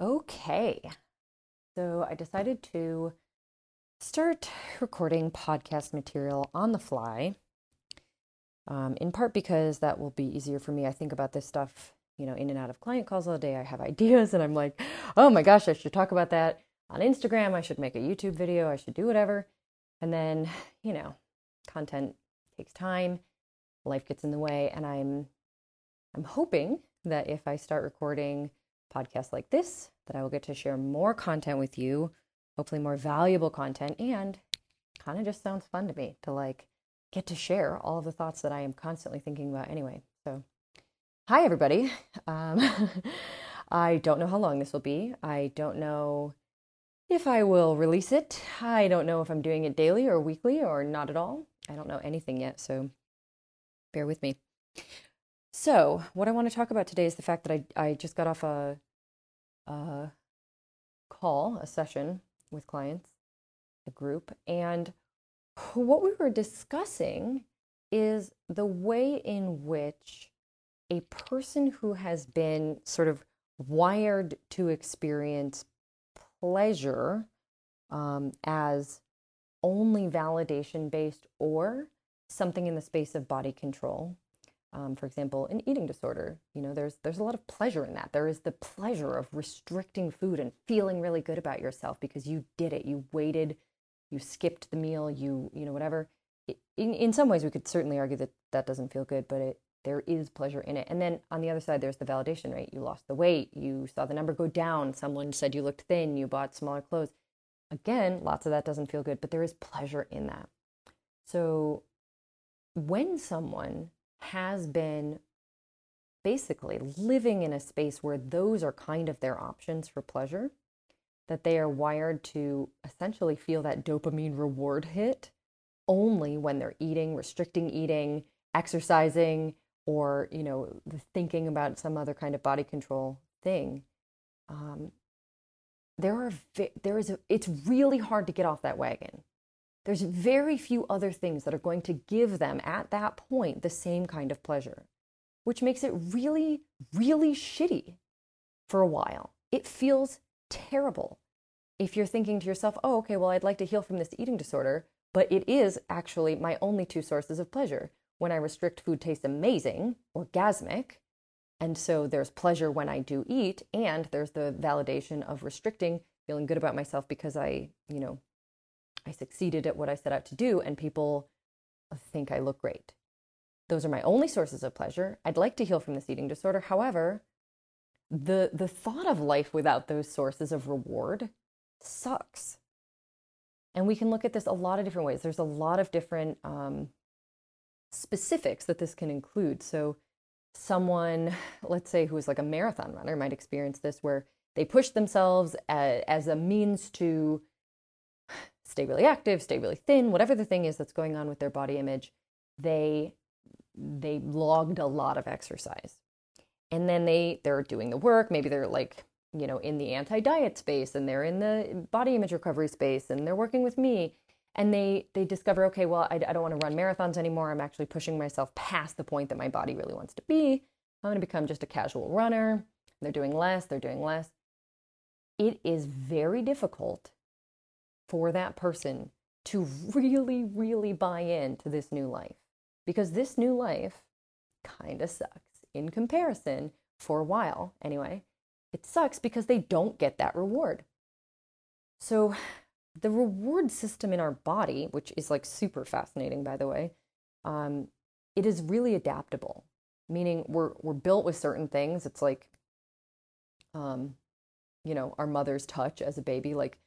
Okay. So I decided to start recording podcast material on the fly, um, in part because that will be easier for me. I think about this stuff, you know, in and out of client calls all day. I have ideas and I'm like, oh my gosh, I should talk about that on Instagram. I should make a YouTube video. I should do whatever. And then, you know, content takes time, life gets in the way, and I'm I'm hoping that if I start recording podcasts like this, that I will get to share more content with you, hopefully more valuable content, and kind of just sounds fun to me to like get to share all of the thoughts that I am constantly thinking about anyway. So, hi everybody. Um, I don't know how long this will be. I don't know if I will release it. I don't know if I'm doing it daily or weekly or not at all. I don't know anything yet, so bear with me. So, what I want to talk about today is the fact that I, I just got off a, a call, a session with clients, a group, and what we were discussing is the way in which a person who has been sort of wired to experience pleasure um, as only validation based or something in the space of body control um, for example, an eating disorder, you know, there's there's a lot of pleasure in that. There is the pleasure of restricting food and feeling really good about yourself because you did it. You waited, you skipped the meal, you you know whatever. In in some ways, we could certainly argue that that doesn't feel good, but it there is pleasure in it. And then on the other side, there's the validation right? You lost the weight, you saw the number go down. Someone said you looked thin, you bought smaller clothes. Again, lots of that doesn't feel good, but there is pleasure in that. So when someone has been basically living in a space where those are kind of their options for pleasure, that they are wired to essentially feel that dopamine reward hit only when they're eating, restricting eating, exercising, or you know, thinking about some other kind of body control thing. Um, there are there is a, it's really hard to get off that wagon there's very few other things that are going to give them at that point the same kind of pleasure, which makes it really, really shitty for a while. It feels terrible. If you're thinking to yourself, oh, okay, well, I'd like to heal from this eating disorder, but it is actually my only two sources of pleasure. When I restrict, food tastes amazing, orgasmic. And so there's pleasure when I do eat, and there's the validation of restricting, feeling good about myself because I, you know, I succeeded at what I set out to do, and people think I look great. Those are my only sources of pleasure. I'd like to heal from this eating disorder. However, the the thought of life without those sources of reward sucks. And we can look at this a lot of different ways. There's a lot of different um, specifics that this can include. So, someone, let's say, who is like a marathon runner, might experience this where they push themselves as, as a means to stay really active, stay really thin, whatever the thing is that's going on with their body image, they they logged a lot of exercise. And then they they're doing the work, maybe they're like, you know, in the anti-diet space and they're in the body image recovery space and they're working with me. And they they discover okay well I, I don't want to run marathons anymore. I'm actually pushing myself past the point that my body really wants to be. I'm going to become just a casual runner. They're doing less they're doing less. It is very difficult for that person to really, really buy into this new life. Because this new life kind of sucks in comparison for a while, anyway. It sucks because they don't get that reward. So, the reward system in our body, which is like super fascinating, by the way, um, it is really adaptable. Meaning, we're we're built with certain things. It's like, um, you know, our mother's touch as a baby. Like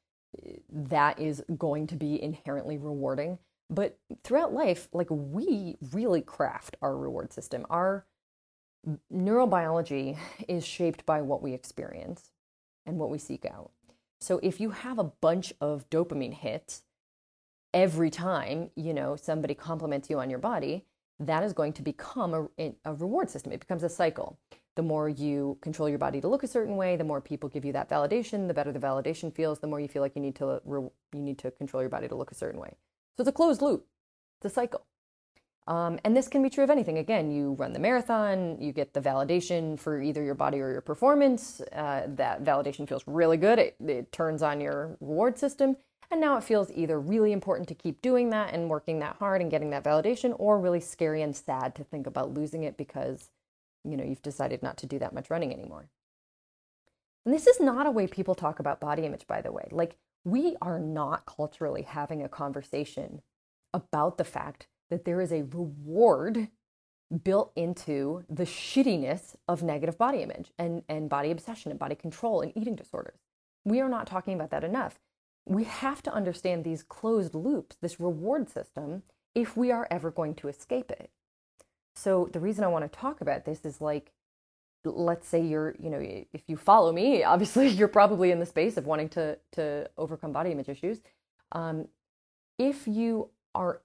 that is going to be inherently rewarding. But throughout life, like we really craft our reward system. Our neurobiology is shaped by what we experience and what we seek out. So if you have a bunch of dopamine hits every time, you know, somebody compliments you on your body, that is going to become a, a reward system. It becomes a cycle the more you control your body to look a certain way, the more people give you that validation, the better the validation feels, the more you feel like you need to you need to control your body to look a certain way. So it's a closed loop. It's a cycle. Um, and this can be true of anything. Again, you run the marathon, you get the validation for either your body or your performance. Uh, that validation feels really good. It, it turns on your reward system. And now it feels either really important to keep doing that and working that hard and getting that validation, or really scary and sad to think about losing it because, you know, you've decided not to do that much running anymore. And this is not a way people talk about body image, by the way. Like, we are not culturally having a conversation about the fact that there is a reward built into the shittiness of negative body image and, and body obsession and body control and eating disorders. We are not talking about that enough. We have to understand these closed loops, this reward system, if we are ever going to escape it. So, the reason I want to talk about this is like, let's say you're, you know, if you follow me, obviously you're probably in the space of wanting to, to overcome body image issues. Um, if you are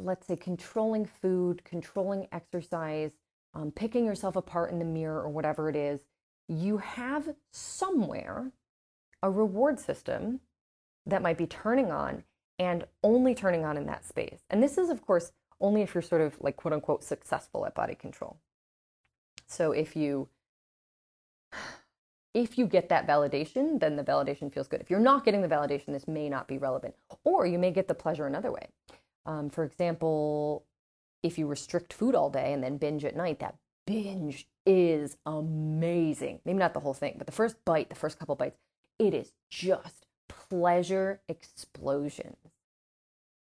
let's say, controlling food, controlling exercise, um, picking yourself apart in the mirror or whatever it is, you have somewhere a reward system that might be turning on and only turning on in that space. And this is, of course, only if you're sort of like quote unquote successful at body control. So if you if you get that validation, then the validation feels good. If you're not getting the validation, this may not be relevant. Or you may get the pleasure another way. Um, for example, if you restrict food all day and then binge at night, that binge is amazing. Maybe not the whole thing, but the first bite, the first couple bites, it is just pleasure explosions.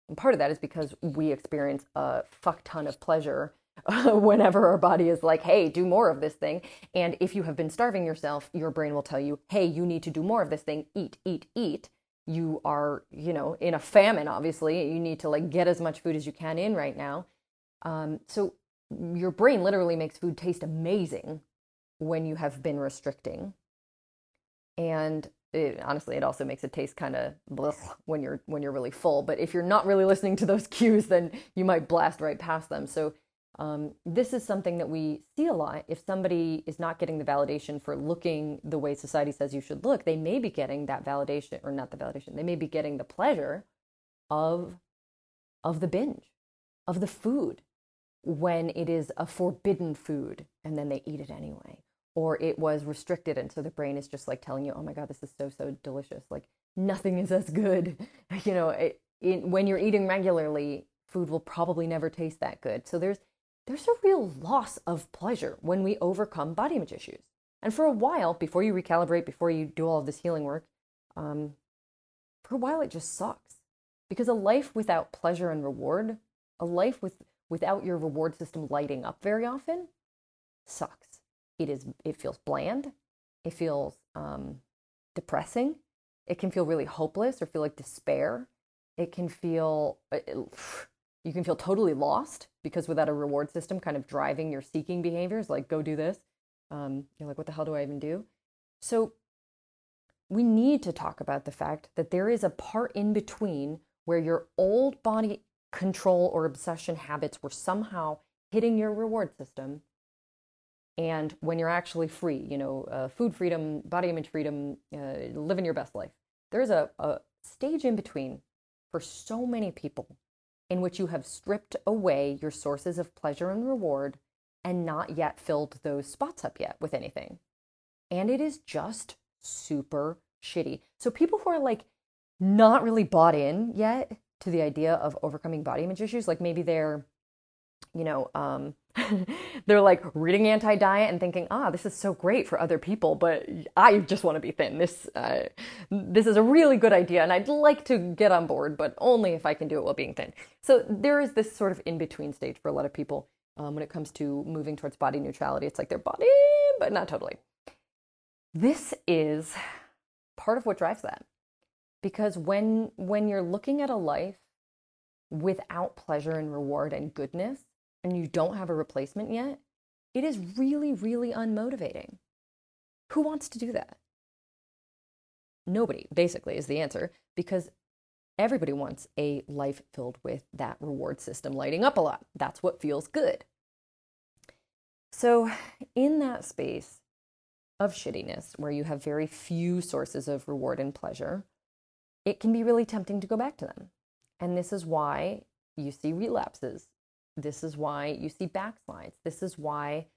And part of that is because we experience a fuck ton of pleasure whenever our body is like, hey, do more of this thing. And if you have been starving yourself, your brain will tell you, hey, you need to do more of this thing, eat, eat, eat. You are you know in a famine obviously. You need to like get as much food as you can in right now. Um, so your brain literally makes food taste amazing when you have been restricting. And it, honestly it also makes it taste kind of when you're when you're really full but if you're not really listening to those cues then you might blast right past them so um, this is something that we see a lot. If somebody is not getting the validation for looking the way society says you should look, they may be getting that validation, or not the validation, they may be getting the pleasure of, of the binge, of the food, when it is a forbidden food and then they eat it anyway. Or it was restricted, and so the brain is just like telling you, oh my God, this is so, so delicious. Like nothing is as good. you know, it, it, when you're eating regularly, food will probably never taste that good. So there's there's a real loss of pleasure when we overcome body image issues. And for a while, before you recalibrate, before you do all of this healing work, um, for a while it just sucks. Because a life without pleasure and reward, a life with, without your reward system lighting up very often, sucks. It is. It feels bland. It feels um, depressing. It can feel really hopeless or feel like despair. It can feel. It, you can feel totally lost because without a reward system kind of driving your seeking behaviors, like go do this, um, you're like, what the hell do I even do? So we need to talk about the fact that there is a part in between where your old body control or obsession habits were somehow hitting your reward system and when you're actually free you know uh, food freedom body image freedom uh, living your best life there's a, a stage in between for so many people in which you have stripped away your sources of pleasure and reward and not yet filled those spots up yet with anything. And it is just super shitty. So people who are like not really bought in yet to the idea of overcoming body image issues, like maybe they're, you know, um, they're like reading anti diet and thinking, ah, this is so great for other people, but I just want to be thin. This, uh, this is a really good idea, and I'd like to get on board, but only if I can do it while being thin. So there is this sort of in between stage for a lot of people um, when it comes to moving towards body neutrality. It's like their body, but not totally. This is part of what drives that, because when when you're looking at a life without pleasure and reward and goodness and you don't have a replacement yet, it is really, really unmotivating. Who wants to do that? Nobody, basically, is the answer because everybody wants a life filled with that reward system lighting up a lot. That's what feels good. So, in that space of shittiness where you have very few sources of reward and pleasure, it can be really tempting to go back to them. And this is why you see relapses this is why you see backslides. This is why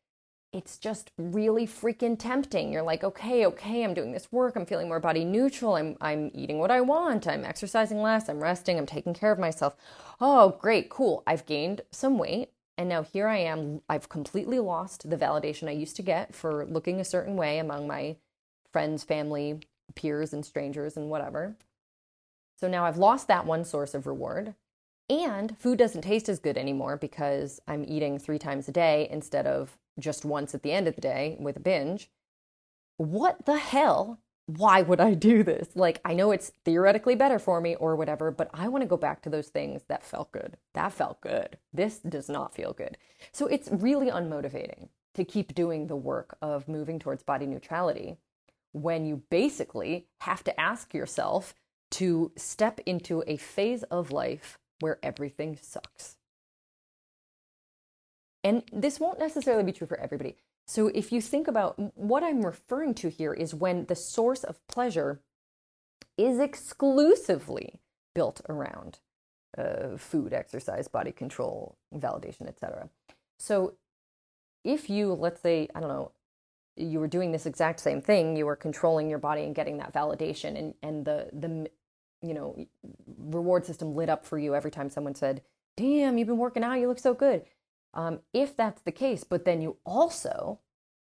it's just really freaking tempting. You're like, okay, okay, I'm doing this work. I'm feeling more body neutral. I'm I'm eating what I want. I'm exercising less. I'm resting. I'm taking care of myself. Oh, great, cool. I've gained some weight. And now here I am. I've completely lost the validation I used to get for looking a certain way among my friends, family, peers, and strangers, and whatever. So now I've lost that one source of reward. And food doesn't taste as good anymore because I'm eating three times a day instead of just once at the end of the day with a binge. What the hell? Why would I do this? Like, I know it's theoretically better for me or whatever, but I want to go back to those things that felt good. That felt good. This does not feel good. So it's really unmotivating to keep doing the work of moving towards body neutrality when you basically have to ask yourself to step into a phase of life where everything sucks. And this won't necessarily be true for everybody. So if you think about what I'm referring to here is when the source of pleasure is exclusively built around uh, food, exercise, body control, validation, etc. So if you, let's say, I don't know, you were doing this exact same thing, you were controlling your body and getting that validation, and and the the you know reward system lit up for you every time someone said, "Damn, you've been working out, you look so good." Um, if that's the case, but then you also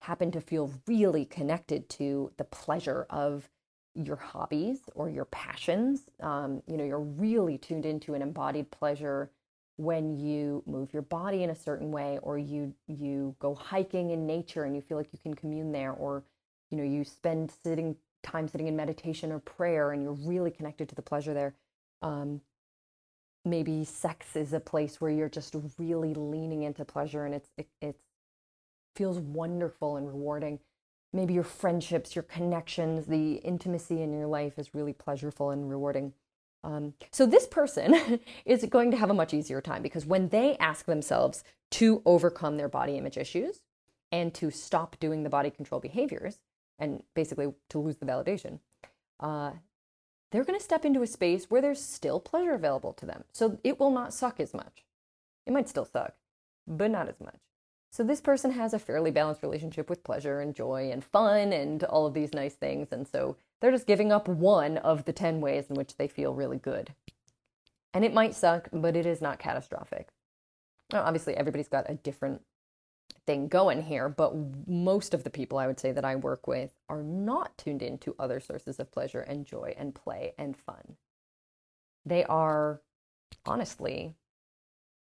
happen to feel really connected to the pleasure of your hobbies or your passions, um, you know, you're really tuned into an embodied pleasure when you move your body in a certain way or you you go hiking in nature and you feel like you can commune there or you know you spend sitting time sitting in meditation or prayer and you're really connected to the pleasure there um, maybe sex is a place where you're just really leaning into pleasure and it's it, it feels wonderful and rewarding. Maybe your friendships your connections the intimacy in your life is really pleasurable and rewarding. Um, so this person is going to have a much easier time because when they ask themselves to overcome their body image issues and to stop doing the body control behaviors and basically to lose the validation, uh, they're going to step into a space where there's still pleasure available to them. So it will not suck as much. It might still suck, but not as much. So this person has a fairly balanced relationship with pleasure and joy and fun and all of these nice things. And so they're just giving up one of the 10 ways in which they feel really good. And it might suck, but it is not catastrophic. Now, obviously, everybody's got a different thing going here, but most of the people I would say that I work with are not tuned into other sources of pleasure and joy and play and fun. They are honestly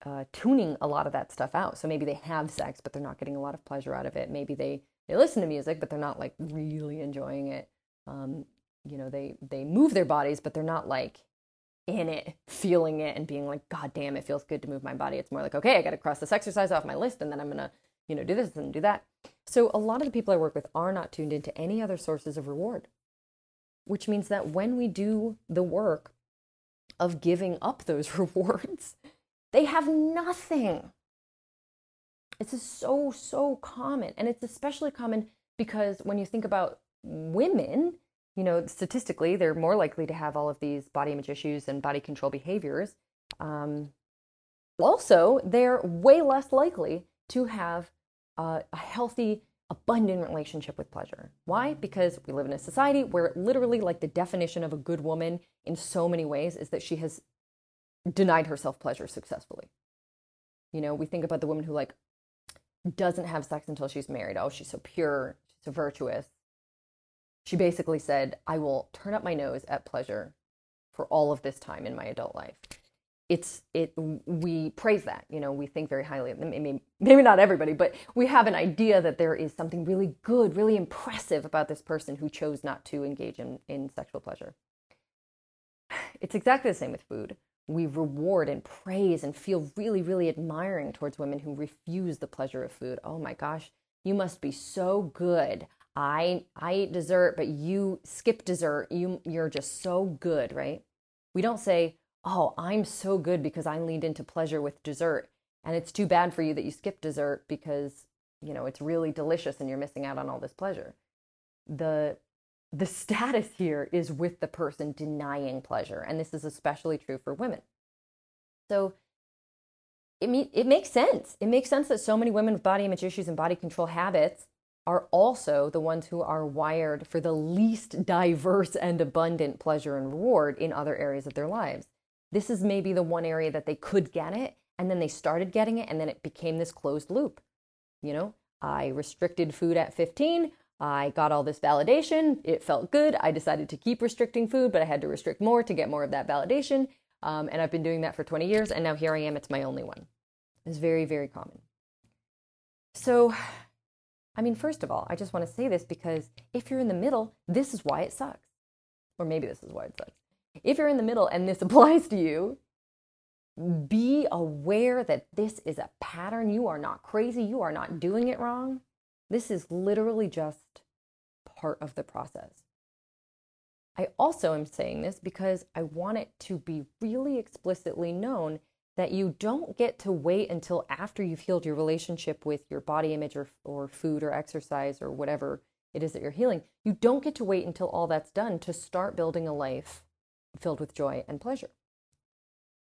uh, tuning a lot of that stuff out. So maybe they have sex, but they're not getting a lot of pleasure out of it. Maybe they they listen to music, but they're not like really enjoying it. Um, you know, they they move their bodies, but they're not like in it, feeling it, and being like, God damn, it feels good to move my body. It's more like, okay, I got to cross this exercise off my list, and then I'm gonna, you know, do this and do that. So a lot of the people I work with are not tuned into any other sources of reward, which means that when we do the work of giving up those rewards, they have nothing. Is so, so common. And it's especially common because when you think about women, you know, statistically, they're more likely to have all of these body image issues and body control behaviors. Um, also, they're way less likely to have uh, a healthy, abundant relationship with pleasure. Why? Because we live in a society where literally, like, the definition of a good woman in so many ways is that she has denied herself pleasure successfully. You know, we think about the woman who, like, doesn't have sex until she's married. Oh, she's so pure, she's so virtuous. She basically said, I will turn up my nose at pleasure for all of this time in my adult life. It's it we praise that, you know, we think very highly of them. Maybe, maybe not everybody, but we have an idea that there is something really good, really impressive about this person who chose not to engage in, in sexual pleasure. It's exactly the same with food. We reward and praise and feel really, really admiring towards women who refuse the pleasure of food. Oh my gosh, you must be so good. I I eat dessert, but you skip dessert. You you're just so good, right? We don't say, "Oh, I'm so good because I leaned into pleasure with dessert." And it's too bad for you that you skip dessert because, you know, it's really delicious and you're missing out on all this pleasure. The the status here is with the person denying pleasure, and this is especially true for women. So it, me- it makes sense. It makes sense that so many women with body image issues and body control habits are also the ones who are wired for the least diverse and abundant pleasure and reward in other areas of their lives. This is maybe the one area that they could get it, and then they started getting it, and then it became this closed loop. You know, I restricted food at 15. I got all this validation. It felt good. I decided to keep restricting food, but I had to restrict more to get more of that validation. Um, and I've been doing that for 20 years, and now here I am. It's my only one. It's very, very common. So, I mean, first of all, I just want to say this because if you're in the middle, this is why it sucks. Or maybe this is why it sucks. If you're in the middle and this applies to you, be aware that this is a pattern. You are not crazy. You are not doing it wrong. This is literally just part of the process. I also am saying this because I want it to be really explicitly known that you don't get to wait until after you've healed your relationship with your body image or, or food or exercise or whatever it is that you're healing. You don't get to wait until all that's done to start building a life filled with joy and pleasure.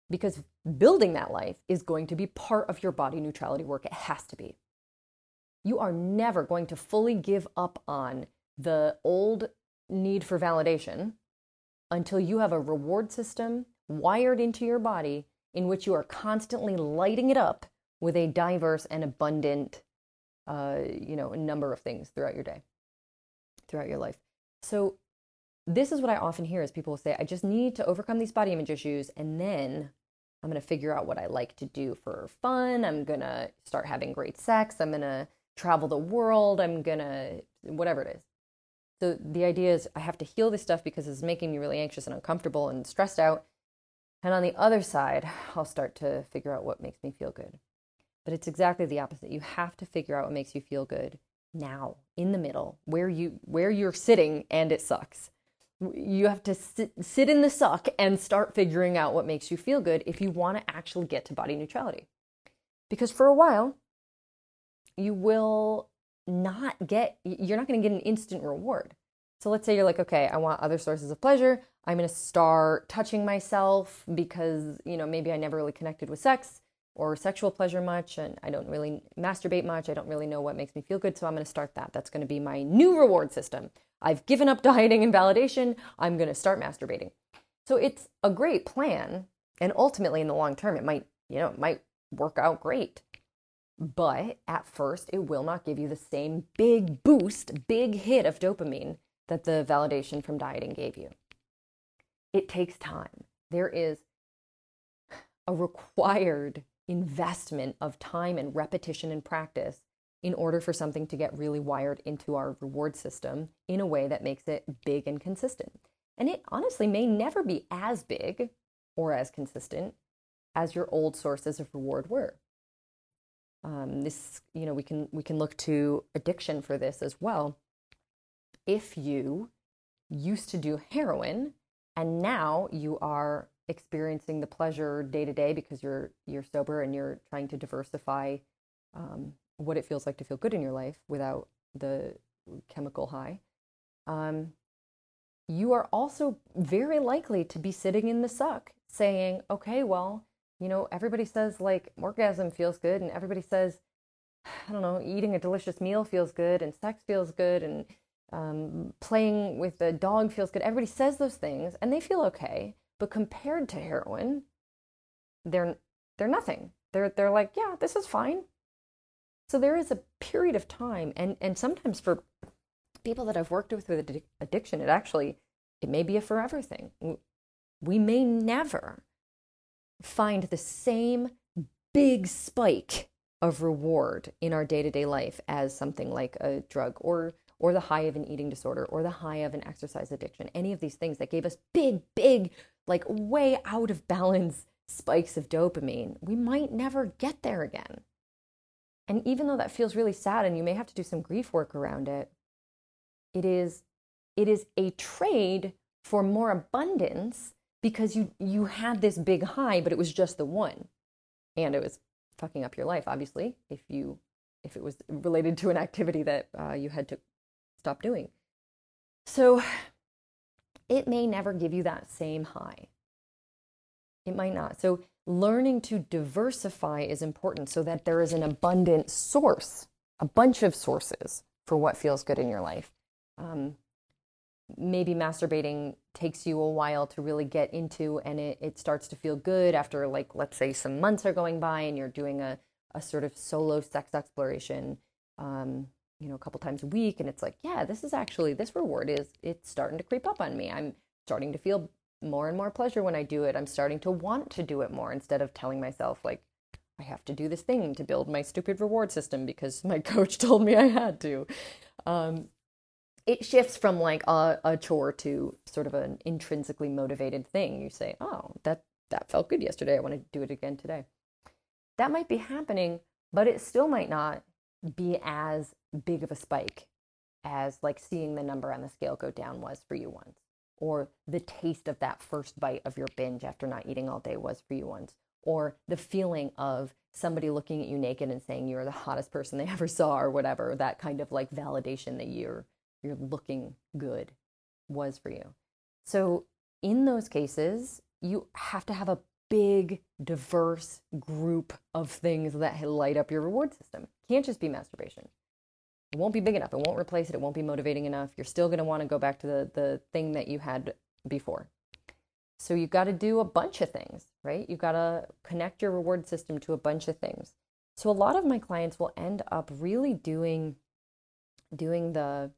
Because building that life is going to be part of your body neutrality work. It has to be. You are never going to fully give up on the old need for validation until you have a reward system wired into your body in which you are constantly lighting it up with a diverse and abundant uh, you know number of things throughout your day throughout your life so this is what i often hear is people say i just need to overcome these body image issues and then i'm going to figure out what i like to do for fun i'm going to start having great sex i'm going to travel the world i'm going to whatever it is so the idea is i have to heal this stuff because it's making me really anxious and uncomfortable and stressed out and on the other side, I'll start to figure out what makes me feel good. But it's exactly the opposite. You have to figure out what makes you feel good now, in the middle, where you where you're sitting and it sucks. You have to sit, sit in the suck and start figuring out what makes you feel good if you want to actually get to body neutrality. Because for a while, you will not get you're not going to get an instant reward. So let's say you're like, okay, I want other sources of pleasure. I'm going to start touching myself because, you know, maybe I never really connected with sex or sexual pleasure much and I don't really masturbate much. I don't really know what makes me feel good. So I'm going to start that. That's going to be my new reward system. I've given up dieting and validation. I'm going to start masturbating. So it's a great plan. And ultimately, in the long term, it might, you know, it might work out great. But at first, it will not give you the same big boost, big hit of dopamine that the validation from dieting gave you. It takes time. There is a required investment of time and repetition and practice in order for something to get really wired into our reward system in a way that makes it big and consistent. And it honestly may never be as big or as consistent as your old sources of reward were. Um, this, you know, we can we can look to addiction for this as well if you used to do heroin and now you are experiencing the pleasure day to day because you're you're sober and you're trying to diversify um, what it feels like to feel good in your life without the chemical high um, you are also very likely to be sitting in the suck saying okay well you know everybody says like orgasm feels good and everybody says i don't know eating a delicious meal feels good and sex feels good and um, playing with the dog feels good. Everybody says those things and they feel okay, but compared to heroin, they're they're nothing. They're they're like, yeah, this is fine. So there is a period of time, and and sometimes for people that I've worked with with addiction, it actually it may be a forever thing. We may never find the same big spike of reward in our day to day life as something like a drug or or the high of an eating disorder or the high of an exercise addiction, any of these things that gave us big, big, like way out of balance spikes of dopamine, we might never get there again. And even though that feels really sad and you may have to do some grief work around it, it is it is a trade for more abundance because you you had this big high but it was just the one and it was fucking up your life obviously if you if it was related to an activity that uh, you had to stop doing. So it may never give you that same high. It might not. So, learning to diversify is important so that there is an abundant source, a bunch of sources for what feels good in your life. Um, maybe masturbating takes you a while to really get into and it, it starts to feel good after like let's say some months are going by and you're doing a, a sort of solo sex exploration um, you know a couple times a week and it's like yeah this is actually this reward is it's starting to creep up on me i'm starting to feel more and more pleasure when i do it i'm starting to want to do it more instead of telling myself like i have to do this thing to build my stupid reward system because my coach told me i had to um, it shifts from like a, a chore to sort of an intrinsically motivated thing. You say, oh, that, that felt good yesterday. I want to do it again today. That might be happening, but it still might not be as big of a spike as like seeing the number on the scale go down was for you once, or the taste of that first bite of your binge after not eating all day was for you once, or the feeling of somebody looking at you naked and saying you're the hottest person they ever saw, or whatever, that kind of like validation that you're you're looking good was for you. So, in those cases, you have to have a big, diverse group of things that light up your reward system. Can't just be masturbation. It won't be big enough. It won't replace it. It won't be motivating enough. You're still going to want to go back to the, the thing that you had before. So you've got to do a bunch of things, right? You've got to connect your reward system to a bunch of things. So a lot of my clients will end up really doing doing the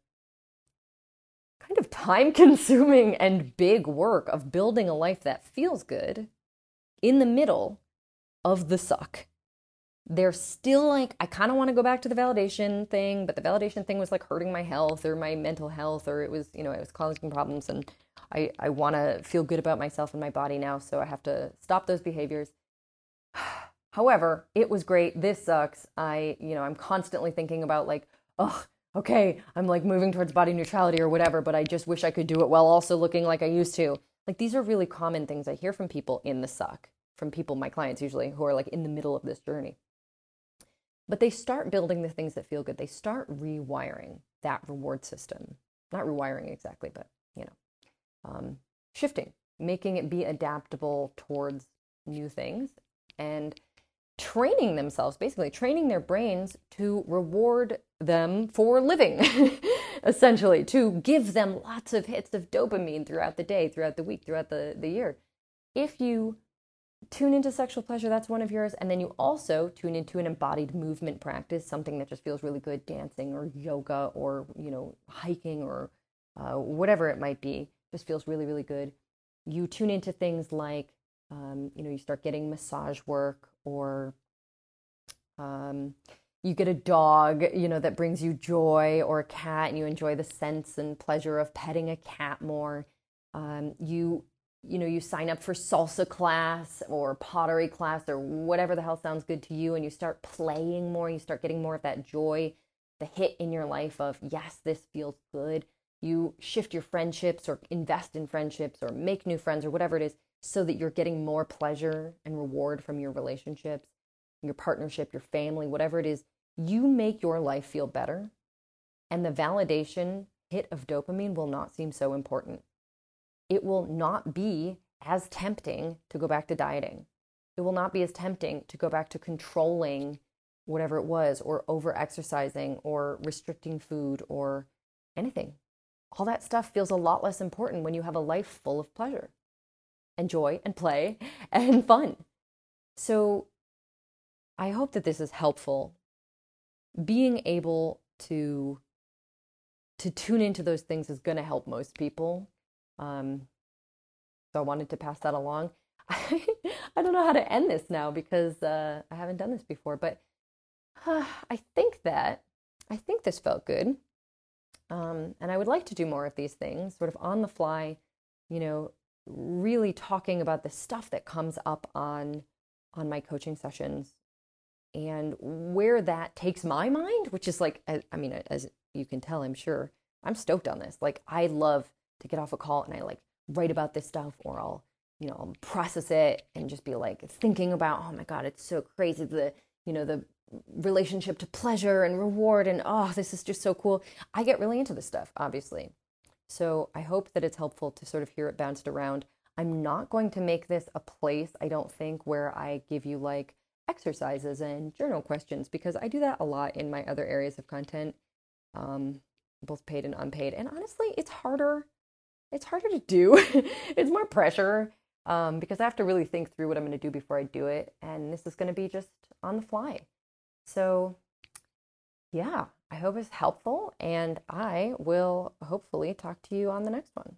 kind of time consuming and big work of building a life that feels good in the middle of the suck. They're still like, I kind of want to go back to the validation thing, but the validation thing was like hurting my health or my mental health, or it was, you know, it was causing problems. And I, I want to feel good about myself and my body now. So I have to stop those behaviors. However, it was great. This sucks. I, you know, I'm constantly thinking about like, oh, okay, I'm like moving towards body neutrality or whatever, but I just wish I could do it while also looking like I used to. Like these are really common things I hear from people in the suck, from people, my clients usually, who are like in the middle of this journey. But they start building the things that feel good. They start rewiring that reward system. Not rewiring exactly, but you know, um, shifting, making it be adaptable towards new things and training themselves, basically training their brains to reward them for living, essentially, to give them lots of hits of dopamine throughout the day, throughout the week, throughout the, the year. If you tune into sexual pleasure, that's one of yours. And then you also tune into an embodied movement practice, something that just feels really good, dancing or yoga or, you know, hiking or uh, whatever it might be, just feels really, really good. You tune into things like, um, you know, you start getting massage work or um, you get a dog, you know, that brings you joy, or a cat, and you enjoy the sense and pleasure of petting a cat more. Um, you, you know, you sign up for salsa class or pottery class or whatever the hell sounds good to you, and you start playing more. You start getting more of that joy, the hit in your life of yes, this feels good. You shift your friendships or invest in friendships or make new friends or whatever it is so that you're getting more pleasure and reward from your relationships, your partnership, your family, whatever it is, you make your life feel better. And the validation hit of dopamine will not seem so important. It will not be as tempting to go back to dieting. It will not be as tempting to go back to controlling whatever it was, or over exercising, or restricting food, or anything. All that stuff feels a lot less important when you have a life full of pleasure and joy and play and fun. So I hope that this is helpful. Being able to to tune into those things is going to help most people. Um, so I wanted to pass that along. I, don't know how to end this now because uh, I haven't done this before, but uh, I think that I think this felt good. Um, and I would like to do more of these things, sort of on the fly, you know, really talking about the stuff that comes up on on my coaching sessions and where that takes my mind which is like i mean as you can tell i'm sure i'm stoked on this. Like i love to get off a call and i like write about this stuff or i'll you know I'll process it and just be like thinking about oh my god it's so crazy the you know the relationship to pleasure and reward and oh this is just so cool. I get really into this stuff obviously. So I hope that it's helpful to sort of hear it bounced around. I'm not going to make this a place, I don't think, where I give you like exercises and journal questions because I do that a lot in my other areas of content, um, both paid and unpaid. And honestly, it's harder. It's harder to do. it's more pressure um, because I have to really think through what I'm going to do before I do it. And this is going to be just on the fly. So, yeah, I hope it's helpful. And I will hopefully talk to you on the next one.